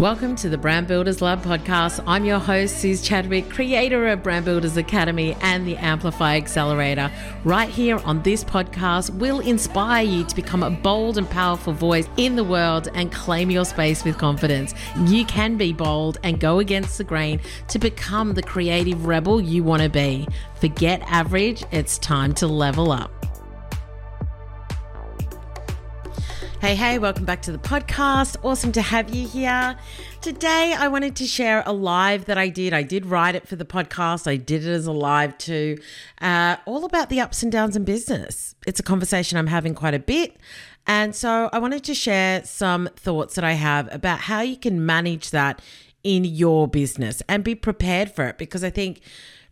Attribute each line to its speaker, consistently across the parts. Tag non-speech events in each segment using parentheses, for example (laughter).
Speaker 1: Welcome to the Brand Builders Lab podcast. I'm your host, Suzi Chadwick, creator of Brand Builders Academy and the Amplify Accelerator. Right here on this podcast, we'll inspire you to become a bold and powerful voice in the world and claim your space with confidence. You can be bold and go against the grain to become the creative rebel you want to be. Forget average, it's time to level up. Hey, hey, welcome back to the podcast. Awesome to have you here. Today, I wanted to share a live that I did. I did write it for the podcast, I did it as a live too, uh, all about the ups and downs in business. It's a conversation I'm having quite a bit. And so I wanted to share some thoughts that I have about how you can manage that in your business and be prepared for it because I think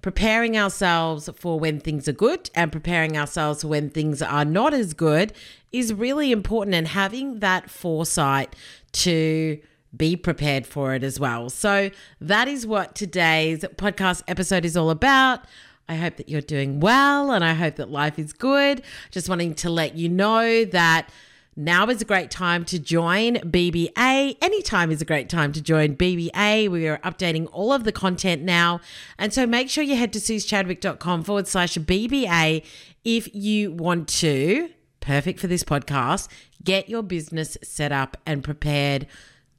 Speaker 1: preparing ourselves for when things are good and preparing ourselves for when things are not as good is really important and having that foresight to be prepared for it as well. So that is what today's podcast episode is all about. I hope that you're doing well and I hope that life is good. Just wanting to let you know that now is a great time to join BBA. Anytime is a great time to join BBA. We are updating all of the content now. And so make sure you head to suzichadwick.com forward slash BBA if you want to, perfect for this podcast, get your business set up and prepared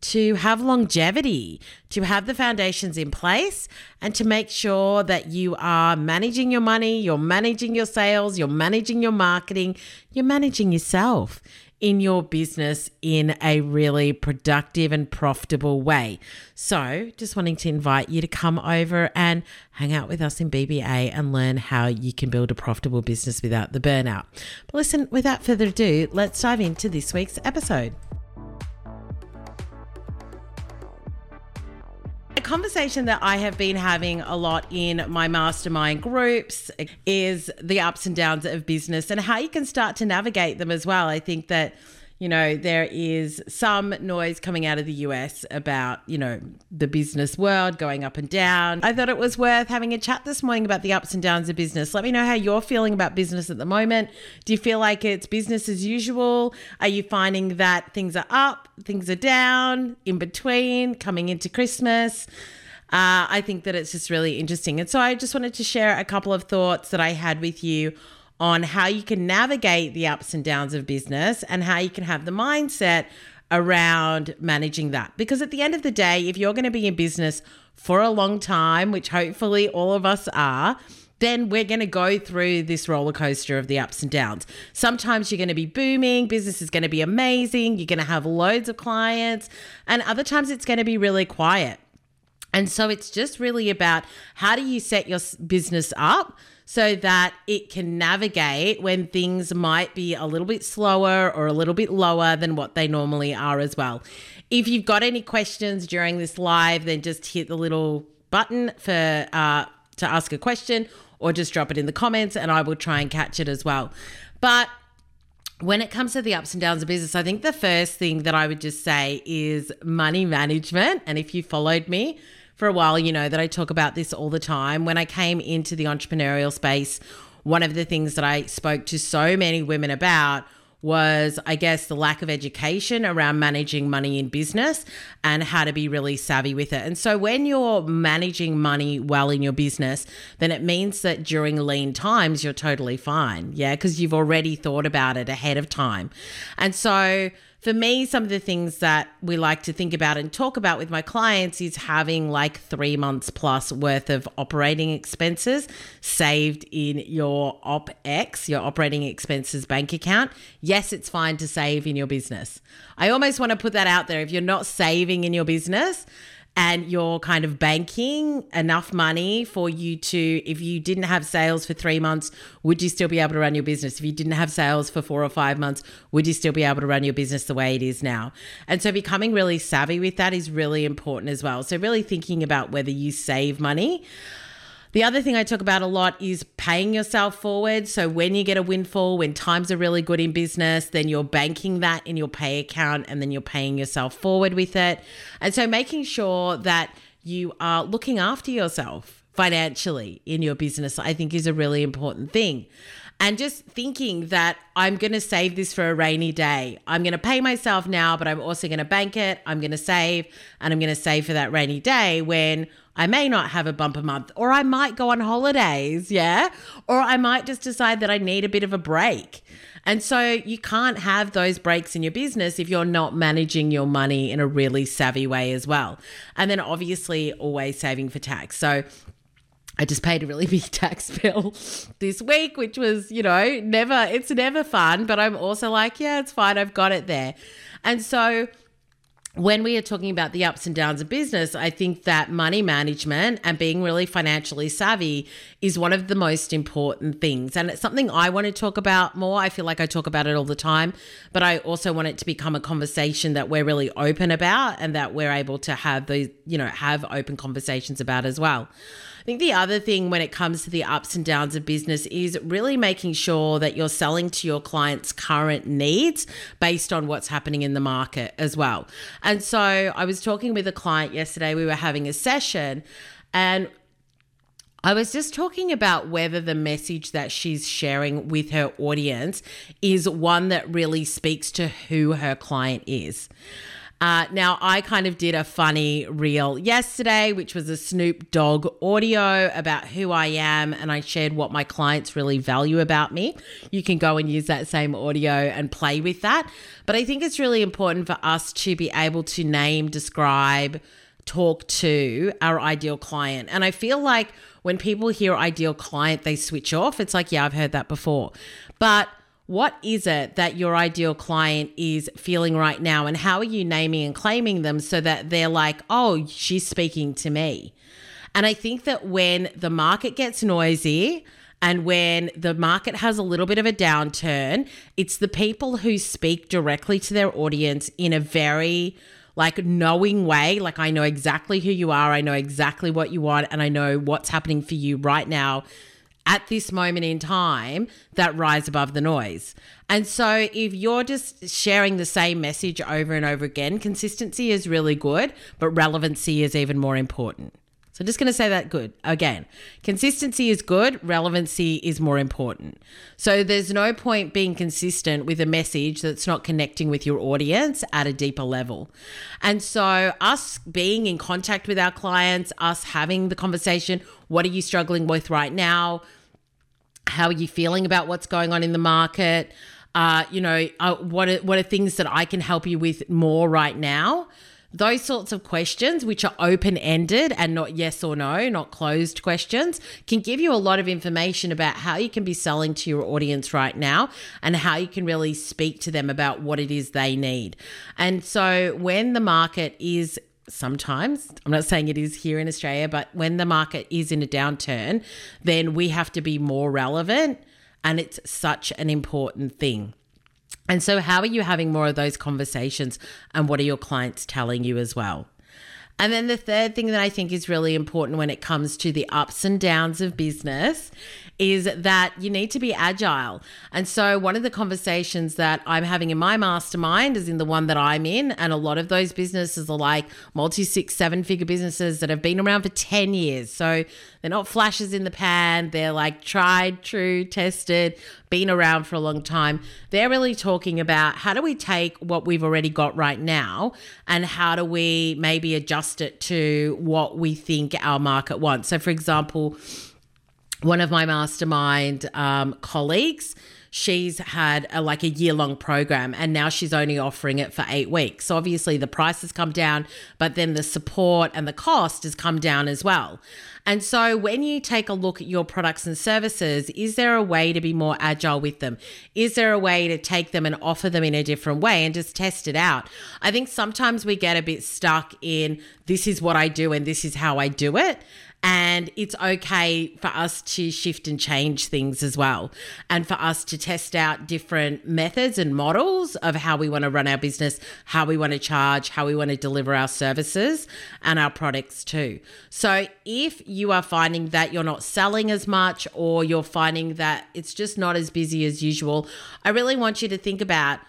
Speaker 1: to have longevity, to have the foundations in place, and to make sure that you are managing your money, you're managing your sales, you're managing your marketing, you're managing yourself in your business in a really productive and profitable way. So, just wanting to invite you to come over and hang out with us in BBA and learn how you can build a profitable business without the burnout. But listen, without further ado, let's dive into this week's episode. Conversation that I have been having a lot in my mastermind groups is the ups and downs of business and how you can start to navigate them as well. I think that you know, there is some noise coming out of the US about, you know, the business world going up and down. I thought it was worth having a chat this morning about the ups and downs of business. Let me know how you're feeling about business at the moment. Do you feel like it's business as usual? Are you finding that things are up, things are down, in between, coming into Christmas? Uh, I think that it's just really interesting. And so I just wanted to share a couple of thoughts that I had with you on how you can navigate the ups and downs of business and how you can have the mindset around managing that. Because at the end of the day, if you're going to be in business for a long time, which hopefully all of us are, then we're going to go through this roller coaster of the ups and downs. Sometimes you're going to be booming, business is going to be amazing, you're going to have loads of clients, and other times it's going to be really quiet. And so it's just really about how do you set your business up so that it can navigate when things might be a little bit slower or a little bit lower than what they normally are as well. If you've got any questions during this live, then just hit the little button for uh, to ask a question or just drop it in the comments and I will try and catch it as well. But when it comes to the ups and downs of business, I think the first thing that I would just say is money management. And if you followed me for a while, you know that I talk about this all the time. When I came into the entrepreneurial space, one of the things that I spoke to so many women about was, I guess, the lack of education around managing money in business and how to be really savvy with it. And so, when you're managing money well in your business, then it means that during lean times, you're totally fine. Yeah, because you've already thought about it ahead of time. And so, for me, some of the things that we like to think about and talk about with my clients is having like three months plus worth of operating expenses saved in your OpEx, your operating expenses bank account. Yes, it's fine to save in your business. I almost want to put that out there. If you're not saving in your business, and you're kind of banking enough money for you to, if you didn't have sales for three months, would you still be able to run your business? If you didn't have sales for four or five months, would you still be able to run your business the way it is now? And so becoming really savvy with that is really important as well. So, really thinking about whether you save money. The other thing I talk about a lot is paying yourself forward. So when you get a windfall, when times are really good in business, then you're banking that in your pay account and then you're paying yourself forward with it. And so making sure that you are looking after yourself financially in your business, I think is a really important thing. And just thinking that I'm going to save this for a rainy day. I'm going to pay myself now, but I'm also going to bank it. I'm going to save and I'm going to save for that rainy day when I may not have a bumper month, or I might go on holidays, yeah? Or I might just decide that I need a bit of a break. And so you can't have those breaks in your business if you're not managing your money in a really savvy way as well. And then obviously always saving for tax. So I just paid a really (laughs) big tax bill this week, which was, you know, never, it's never fun, but I'm also like, yeah, it's fine. I've got it there. And so when we are talking about the ups and downs of business, I think that money management and being really financially savvy is one of the most important things. And it's something I want to talk about more. I feel like I talk about it all the time, but I also want it to become a conversation that we're really open about and that we're able to have those, you know, have open conversations about as well. I think the other thing when it comes to the ups and downs of business is really making sure that you're selling to your clients' current needs based on what's happening in the market as well. And so I was talking with a client yesterday, we were having a session, and I was just talking about whether the message that she's sharing with her audience is one that really speaks to who her client is. Uh, now, I kind of did a funny reel yesterday, which was a Snoop Dogg audio about who I am, and I shared what my clients really value about me. You can go and use that same audio and play with that. But I think it's really important for us to be able to name, describe, talk to our ideal client. And I feel like when people hear ideal client, they switch off. It's like, yeah, I've heard that before. But what is it that your ideal client is feeling right now? And how are you naming and claiming them so that they're like oh she's speaking to me? And i think that when the market gets noisy and when the market has a little bit of a downturn it's the people who speak directly to their audience in a very like knowing way. Like i know exactly who you are. I know exactly what you want and i know what's happening for you right now at this moment in time that rise above the noise. And so if you're just sharing the same message over and over again, consistency is really good, but relevancy is even more important. So I'm just going to say that good again. Consistency is good, relevancy is more important. So there's no point being consistent with a message that's not connecting with your audience at a deeper level. And so us being in contact with our clients, us having the conversation, what are you struggling with right now? How are you feeling about what's going on in the market? Uh, you know, uh, what are, what are things that I can help you with more right now? Those sorts of questions, which are open ended and not yes or no, not closed questions, can give you a lot of information about how you can be selling to your audience right now and how you can really speak to them about what it is they need. And so when the market is sometimes. I'm not saying it is here in Australia, but when the market is in a downturn, then we have to be more relevant. And it's such an important thing. And so, how are you having more of those conversations? And what are your clients telling you as well? And then the third thing that I think is really important when it comes to the ups and downs of business is that you need to be agile. And so, one of the conversations that I'm having in my mastermind is in the one that I'm in. And a lot of those businesses are like multi six, seven figure businesses that have been around for 10 years. So, they're not flashes in the pan. They're like tried, true, tested, been around for a long time. They're really talking about how do we take what we've already got right now and how do we maybe adjust it to what we think our market wants. So, for example, one of my mastermind um, colleagues she's had a, like a year long program and now she's only offering it for eight weeks. So obviously the price has come down, but then the support and the cost has come down as well. And so when you take a look at your products and services, is there a way to be more agile with them? Is there a way to take them and offer them in a different way and just test it out? I think sometimes we get a bit stuck in this is what I do and this is how I do it. And it's okay for us to shift and change things as well. And for us to test out different methods and models of how we want to run our business, how we want to charge, how we want to deliver our services and our products too. So if you are finding that you're not selling as much or you're finding that it's just not as busy as usual, I really want you to think about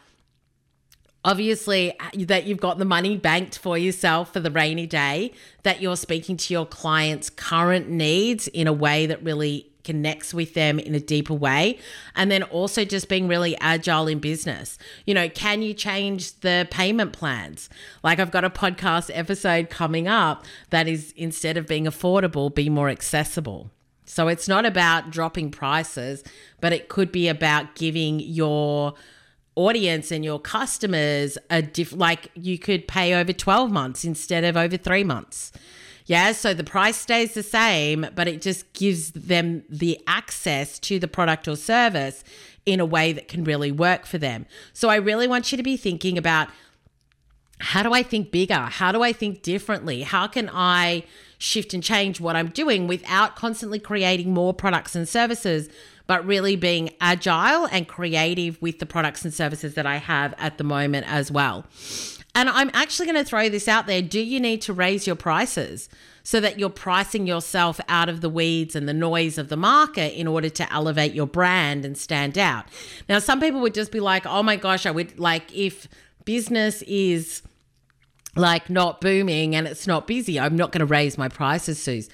Speaker 1: obviously uh, that you've got the money banked for yourself for the rainy day, that you're speaking to your clients' current needs in a way that really connects with them in a deeper way. And then also just being really agile in business. You know, can you change the payment plans? Like I've got a podcast episode coming up that is instead of being affordable, be more accessible. So it's not about dropping prices, but it could be about giving your audience and your customers a diff like you could pay over 12 months instead of over 3 months. Yeah, so the price stays the same, but it just gives them the access to the product or service in a way that can really work for them. So I really want you to be thinking about how do I think bigger? How do I think differently? How can I shift and change what I'm doing without constantly creating more products and services, but really being agile and creative with the products and services that I have at the moment as well. And I'm actually going to throw this out there. Do you need to raise your prices so that you're pricing yourself out of the weeds and the noise of the market in order to elevate your brand and stand out? Now, some people would just be like, oh my gosh, I would like if business is like not booming and it's not busy, I'm not going to raise my prices, Suzi.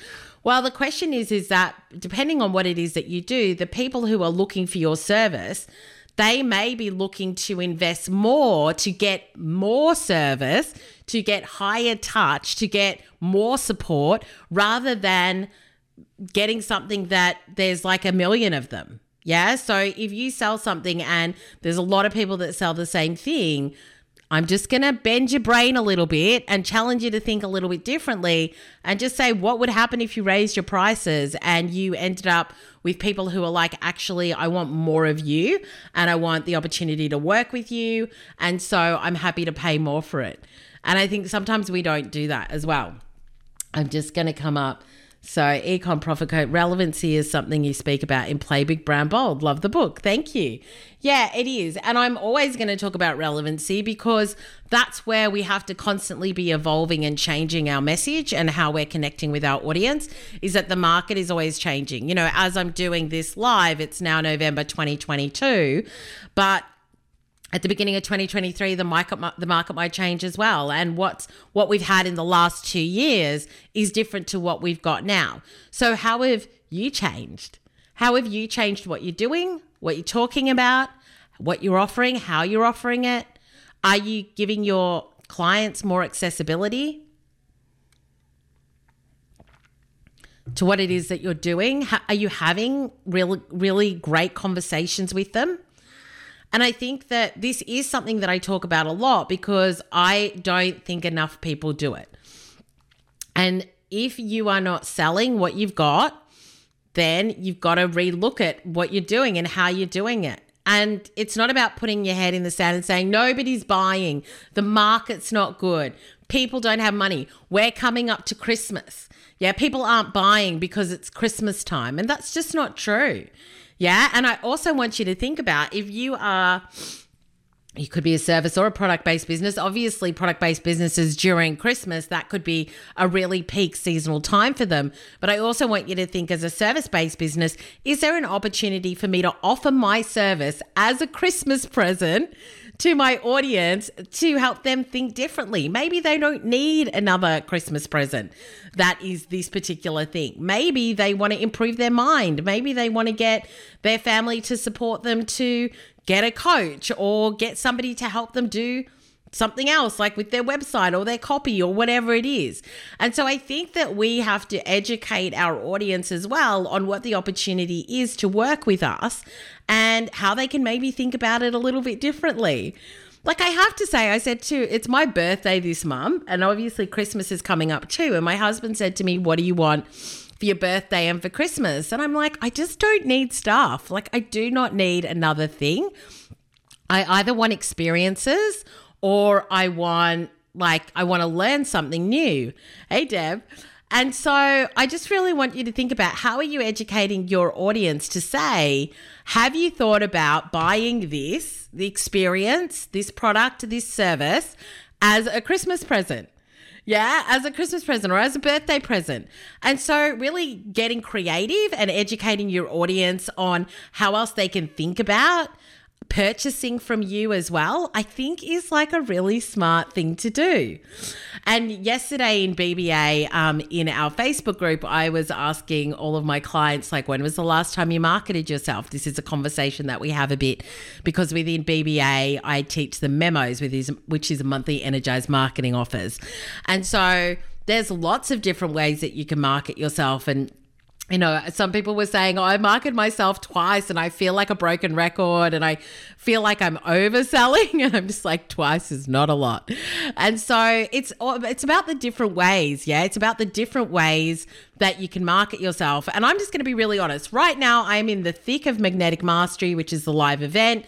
Speaker 1: Well, the question is, is that depending on what it is that you do, the people who are looking for your service, they may be looking to invest more to get more service, to get higher touch, to get more support, rather than getting something that there's like a million of them. Yeah. So if you sell something and there's a lot of people that sell the same thing, I'm just going to bend your brain a little bit and challenge you to think a little bit differently and just say, what would happen if you raised your prices and you ended up with people who are like, actually, I want more of you and I want the opportunity to work with you. And so I'm happy to pay more for it. And I think sometimes we don't do that as well. I'm just going to come up so, Ecom Profit Code relevancy is something you speak about in Play Big Brand Bold. Love the book. Thank you. Yeah, it is. And I'm always going to talk about relevancy because that's where we have to constantly be evolving and changing our message and how we're connecting with our audience is that the market is always changing. You know, as I'm doing this live, it's now November 2022, but at the beginning of 2023 the market the market might change as well. And what's what we've had in the last 2 years is different to what we've got now. So how have you changed? How have you changed what you're doing what you're talking about what you're offering how you're offering it? Are you giving your clients more accessibility to what it is that you're doing? Are you having really really great conversations with them and I think that this is something that I talk about a lot because I don't think enough people do it. And if you are not selling what you've got, then you've got to relook at what you're doing and how you're doing it. And it's not about putting your head in the sand and saying, nobody's buying, the market's not good, people don't have money, we're coming up to Christmas. Yeah, people aren't buying because it's Christmas time. And that's just not true. Yeah. And I also want you to think about if you are you could be a service or a product based business. Obviously, product based businesses during Christmas, that could be a really peak seasonal time for them. But I also want you to think as a service based business, is there an opportunity for me to offer my service as a Christmas present to my audience to help them think differently. Maybe they don't need another Christmas present that is this particular thing. Maybe they want to improve their mind. Maybe they want to get their family to support them to get a coach or get somebody to help them do something else, like with their website or their copy or whatever it is. And so I think that we have to educate our audience as well on what the opportunity is to work with us and how they can maybe think about it a little bit differently. Like I have to say, I said too, it's my birthday this month, and obviously Christmas is coming up too. And my husband said to me, What do you want? For your birthday and for Christmas. And I'm like, I just don't need stuff. Like, I do not need another thing. I either want experiences or I want like I want to learn something new. Hey Deb. And so I just really want you to think about how are you educating your audience to say, have you thought about buying this, the experience, this product, this service as a Christmas present? Yeah, as a Christmas present or as a birthday present. And so, really getting creative and educating your audience on how else they can think about purchasing from you as well, I think is like a really smart thing to do. And yesterday in BBA, um, in our Facebook group, I was asking all of my clients, like, when was the last time you marketed yourself? This is a conversation that we have a bit because within BBA, I teach the memos, which is a monthly energized marketing offers. And so there's lots of different ways that you can market yourself. And you know, some people were saying, oh, I market myself twice and I feel like a broken record and I feel like I'm overselling. (laughs) And I'm just like, twice is not a lot. And so it's, oh, it's about the different ways. Yeah. It's about the different ways that you can market yourself. And I'm just going to be really honest. Right now, I'm in the thick of Magnetic Mastery, which is the live event.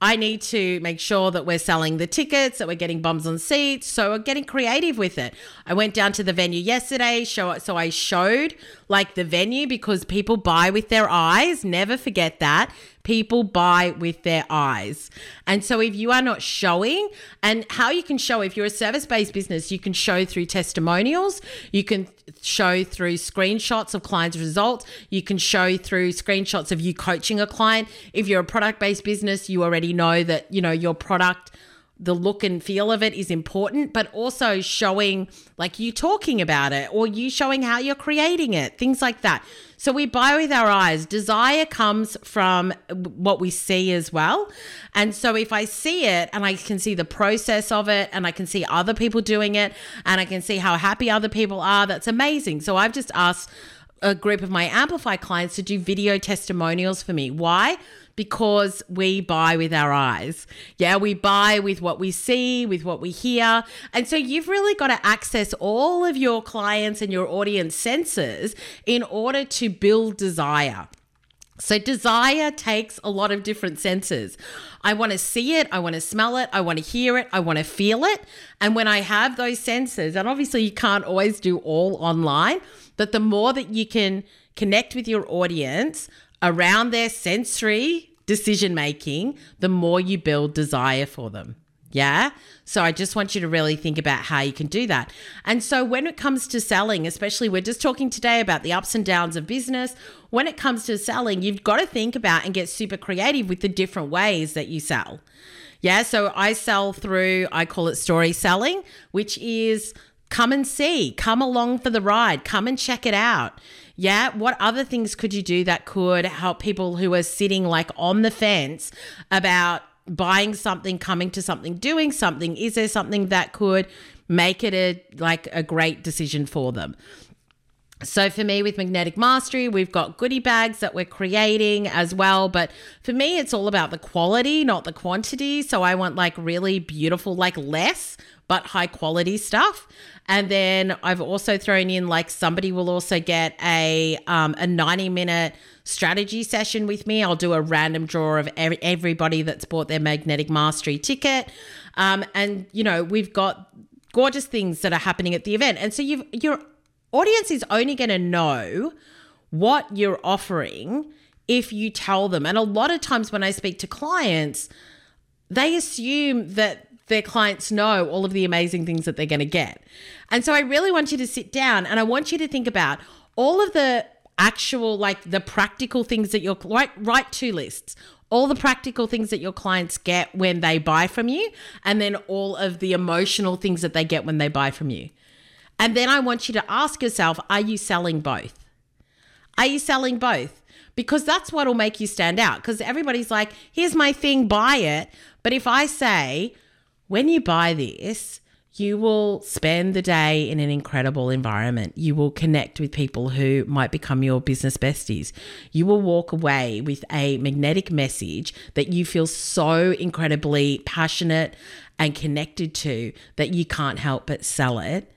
Speaker 1: I need to make sure that we're selling the tickets, that we're getting bums on seats. So we're getting creative with it. I went down to the venue yesterday, show so I showed like the venue because people buy with their eyes. Never forget that. People buy with their eyes. And so if you are not showing, and how you can show, if you're a service based business, you can show through testimonials, you can show through screenshots of clients' results, you can show through screenshots of you coaching a client. If you're a product based business, you already know that, you know, your product the look and feel of it is important, but also showing like you talking about it or you showing how you're creating it, things like that. So we buy with our eyes. Desire comes from what we see as well. And so if I see it and I can see the process of it and I can see other people doing it and I can see how happy other people are, that's amazing. So I've just asked a group of my Amplify clients to do video testimonials for me. Why? Because we buy with our eyes. Yeah, we buy with what we see, with what we hear. And so you've really got to access all of your clients and your audience senses in order to build desire. So, desire takes a lot of different senses. I want to see it, I want to smell it, I want to hear it, I want to feel it. And when I have those senses, and obviously you can't always do all online, but the more that you can connect with your audience around their sensory decision making, the more you build desire for them. Yeah. So I just want you to really think about how you can do that. And so when it comes to selling, especially we're just talking today about the ups and downs of business. When it comes to selling, you've got to think about and get super creative with the different ways that you sell. Yeah. So I sell through, I call it story selling, which is come and see, come along for the ride, come and check it out. Yeah. What other things could you do that could help people who are sitting like on the fence about buying something, coming to something, doing something? Is there something that could make it a like a great decision for them? So for me with Magnetic Mastery, we've got goodie bags that we're creating as well, but for me it's all about the quality, not the quantity. So I want like really beautiful like less but high quality stuff. And then I've also thrown in like somebody will also get a um, a 90 minute strategy session with me. I'll do a random draw of everybody that's bought their magnetic mastery ticket. Um, and you know, we've got gorgeous things that are happening at the event. And so you've your audience is only going to know what you're offering if you tell them. And a lot of times when I speak to clients, they assume that their clients know all of the amazing things that they're going to get. And so I really want you to sit down and I want you to think about all of the actual, like the practical things that you're write, write two lists. All the practical things that your clients get when they buy from you, and then all of the emotional things that they get when they buy from you. And then I want you to ask yourself are you selling both? Are you selling both? Because that's what will make you stand out. Because everybody's like, here's my thing, buy it. But if I say, when you buy this, you will spend the day in an incredible environment. You will connect with people who might become your business besties. You will walk away with a magnetic message that you feel so incredibly passionate and connected to that you can't help but sell it.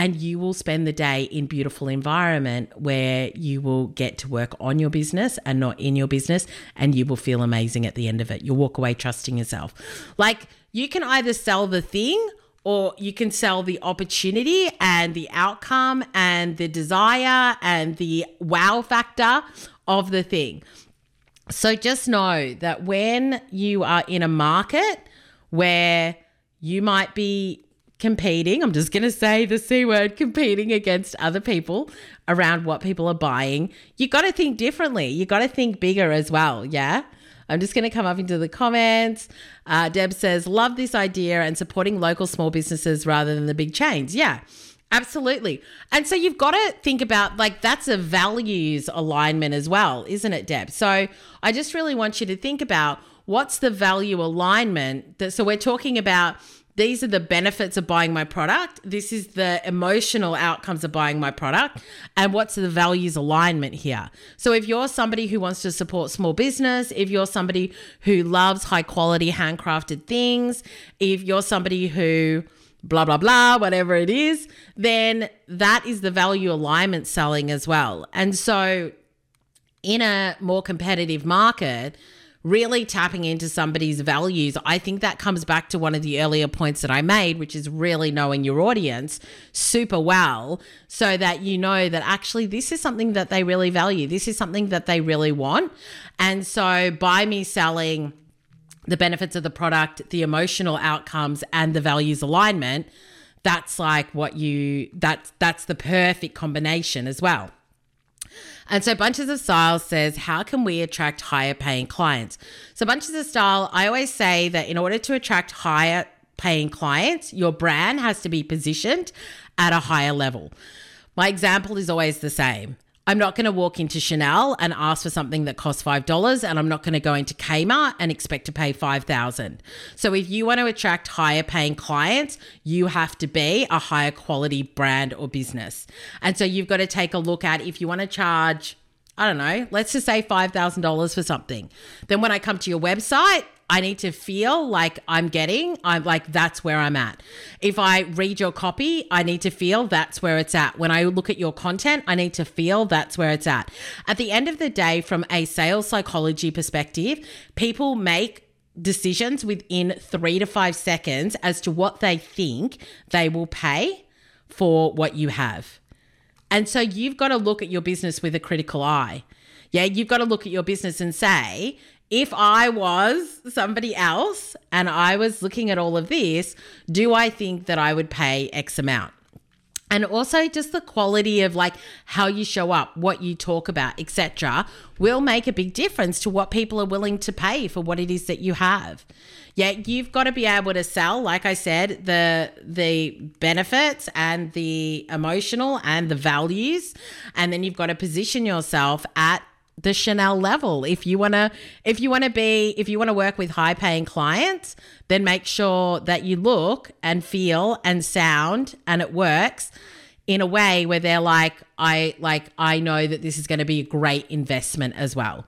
Speaker 1: And you will spend the day in beautiful environment where you will get to work on your business and not in your business and you will feel amazing at the end of it. You'll walk away trusting yourself. Like you can either sell the thing or you can sell the opportunity and the outcome and the desire and the wow factor of the thing. So just know that when you are in a market where you might be competing, I'm just going to say the C word, competing against other people around what people are buying, you got to think differently. You got to think bigger as well. Yeah. I'm just going to come up into the comments. Uh, Deb says, Love this idea and supporting local small businesses rather than the big chains. Yeah. Absolutely. And so you've got to think about like that's a values alignment as well, isn't it, Deb? So I just really want you to think about what's the value alignment that so we're talking about these are the benefits of buying my product. This is the emotional outcomes of buying my product. And what's the values alignment here? So, if you're somebody who wants to support small business, if you're somebody who loves high quality handcrafted things, if you're somebody who blah, blah, blah, whatever it is, then that is the value alignment selling as well. And so, in a more competitive market, really tapping into somebody's values, I think that comes back to one of the earlier points that I made, which is really knowing your audience super well so that you know that actually this is something that they really value. This is something that they really want. And so by me selling the benefits of the product, the emotional outcomes, and the values alignment, that's like what you that's that's the perfect combination as well. And so Bunches of Style says, How can we attract higher paying clients? So, Bunches of Style, I always say that in order to attract higher paying clients, your brand has to be positioned at a higher level. My example is always the same. I'm not going to walk into Chanel and ask for something that costs $5 and I'm not going to go into Kmart and expect to pay 5000. So if you want to attract higher paying clients, you have to be a higher quality brand or business. And so you've got to take a look at if you want to charge I don't know, let's just say $5,000 for something. Then when I come to your website, I need to feel like I'm getting, I'm like, that's where I'm at. If I read your copy, I need to feel that's where it's at. When I look at your content, I need to feel that's where it's at. At the end of the day, from a sales psychology perspective, people make decisions within three to five seconds as to what they think they will pay for what you have. And so you've got to look at your business with a critical eye. Yeah, you've got to look at your business and say, if I was somebody else and I was looking at all of this, do I think that I would pay X amount? And also just the quality of like how you show up, what you talk about, etc., will make a big difference to what people are willing to pay for what it is that you have. Yeah, you've got to be able to sell, like I said, the the benefits and the emotional and the values, and then you've got to position yourself at the Chanel level. If you want to if you want to be if you want to work with high paying clients, then make sure that you look and feel and sound and it works in a way where they're like I like I know that this is going to be a great investment as well.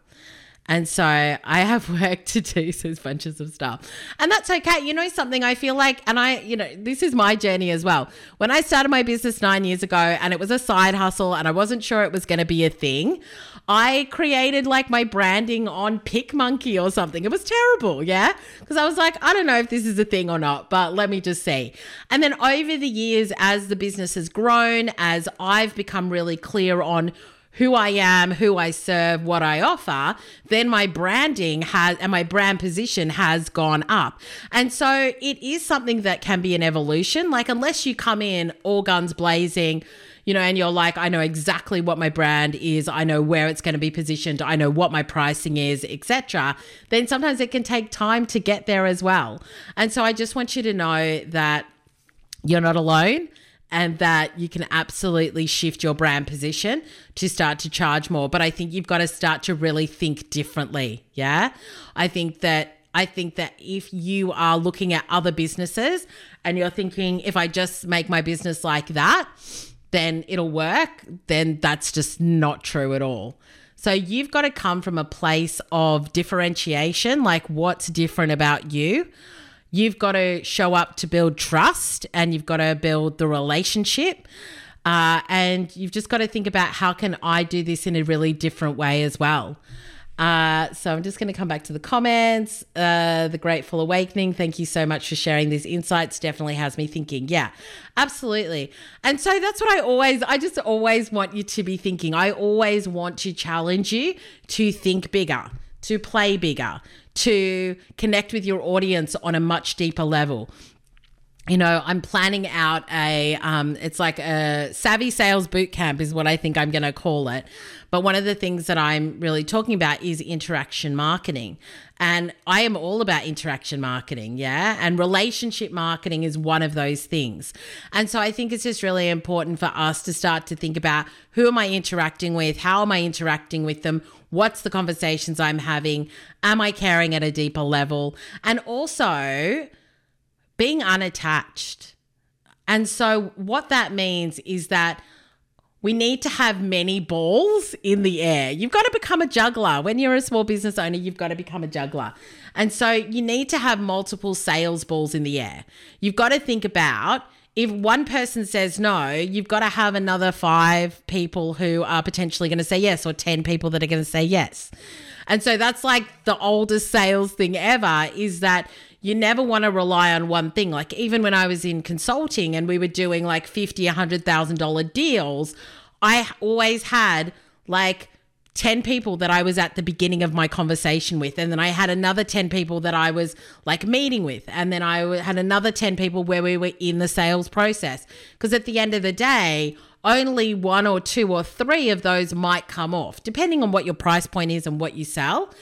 Speaker 1: And so I have (laughs) work to do, so bunches of stuff. And that's okay. You know something, I feel like, and I, you know, this is my journey as well. When I started my business nine years ago and it was a side hustle and I wasn't sure it was going to be a thing, I created like my branding on PicMonkey or something. It was terrible, yeah? Because I was like, I don't know if this is a thing or not, but let me just see. And then over the years, as the business has grown, as I've become really clear on who I am, who I serve, what I offer, then my branding has and my brand position has gone up. And so it is something that can be an evolution. Like, unless you come in all guns blazing, you know, and you're like, I know exactly what my brand is, I know where it's going to be positioned, I know what my pricing is, etc. Then sometimes it can take time to get there as well. And so I just want you to know that you're not alone and that you can absolutely shift your brand position to start to charge more. But I think you've got to start to really think differently. Yeah. I think that I think that if you are looking at other businesses and you're thinking, if I just make my business like that, then it'll work, then that's just not true at all. So you've got to come from a place of differentiation, like what's different about you. You've got to show up to build trust and you've got to build the relationship. Uh, and you've just got to think about how can I do this in a really different way as well. Uh, so I'm just going to come back to the comments. Uh, the Grateful Awakening. Thank you so much for sharing these insights. Definitely has me thinking. Yeah, absolutely. And so that's what I always, I just always want you to be thinking. I always want to challenge you to think bigger, to play bigger, to connect with your audience on a much deeper level. you know, I'm planning out a, um, it's like a savvy sales boot camp is what I think I'm going to call it. But one of the things that I'm really talking about is interaction marketing. And I am all about interaction marketing, yeah? And relationship marketing is one of those things. And so I think it's just really important for us to start to think about who am I interacting with? How am I interacting with them? What's the conversations I'm having? Am I caring at a deeper level? And also, being unattached. And so, what that means is that we need to have many balls in the air. You've got to become a juggler. When you're a small business owner, you've got to become a juggler. And so, you need to have multiple sales balls in the air. You've got to think about if one person says no, you've got to have another five people who are potentially going to say yes, or 10 people that are going to say yes. And so that's like the oldest sales thing ever is that you never want to rely on one thing. Like even when I was in consulting and we were doing like fifty, a hundred thousand dollar deals, I always had like 10 people that I was at the beginning of my conversation with. And then I had another 10 people that I was like meeting with. And then I had another 10 people where we were in the sales process. Because at the end of the day, only one or two or three of those might come off, depending on what your price point is and what you sell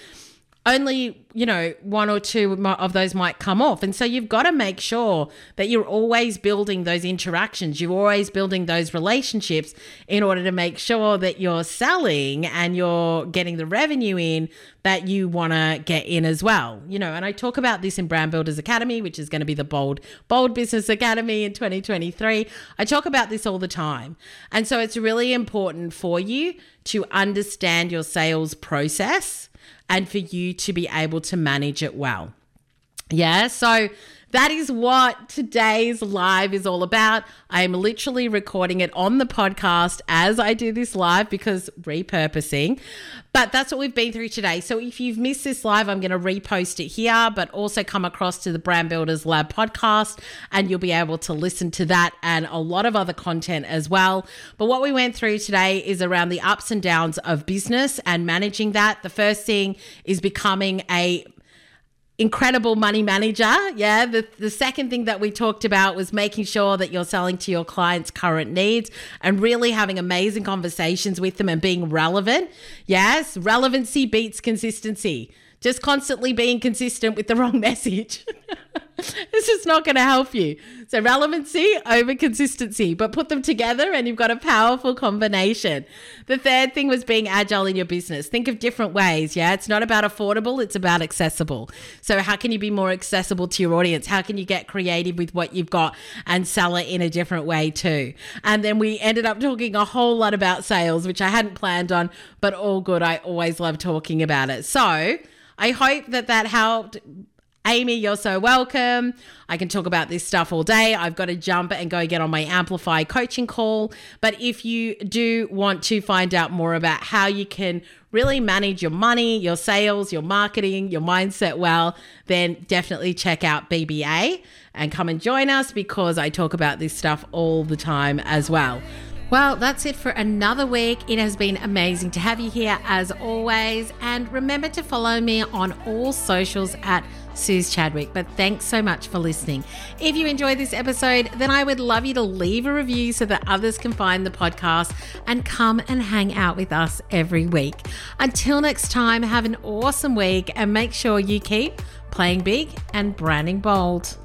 Speaker 1: only, you know, one or two of those might come off. And so you've got to make sure that you're always building those interactions. You're always building those relationships in order to make sure that you're selling and you're getting the revenue in that you want to get in as well. You know, and I talk about this in Brand Builders Academy, which is going to be the Bold Bold Business Academy in 2023. I talk about this all the time. And so it's really important for you to understand your sales process and for you to be able to manage it well. Yeah, so that is what today's live is all about. I am literally recording it on the podcast as I do this live because repurposing. But that's what we've been through today. So if you've missed this live, I'm going to repost it here, but also come across to the Brand Builders Lab podcast and you'll be able to listen to that and a lot of other content as well. But what we went through today is around the ups and downs of business and managing that. The first thing is becoming a incredible money manager. Yeah. The, the second thing that we talked about was making sure that you're selling to your clients' current needs and really having amazing conversations with them and being relevant. Yes. Relevancy beats consistency. Just constantly being consistent with the (laughs) wrong message. (laughs) (laughs) this is not going to help you. So, relevancy over consistency, but put them together and you've got a powerful combination. The third thing was being agile in your business. Think of different ways. Yeah. It's not about affordable, it's about accessible. So, how can you be more accessible to your audience? How can you get creative with what you've got and sell it in a different way too? And then we ended up talking a whole lot about sales, which I hadn't planned on, but all good. I always love talking about it. So, I hope that that helped Amy, you're so welcome. I can talk about this stuff all day. I've got to jump and go get on my Amplify coaching call. But if you do want to find out more about how you can really manage your money, your sales, your marketing, your mindset well, then definitely check out BBA and come and join us because I talk about this stuff all the time as well. Well, that's it for another week. It has been amazing to have you here as always. And remember to follow me on all socials at Suzi Chadwick. But thanks so much for listening. If you enjoyed this episode, then I would love you to leave a review so that others can find the podcast and come and hang out with us every week. Until next time, have an awesome week and make sure you keep playing big and branding bold.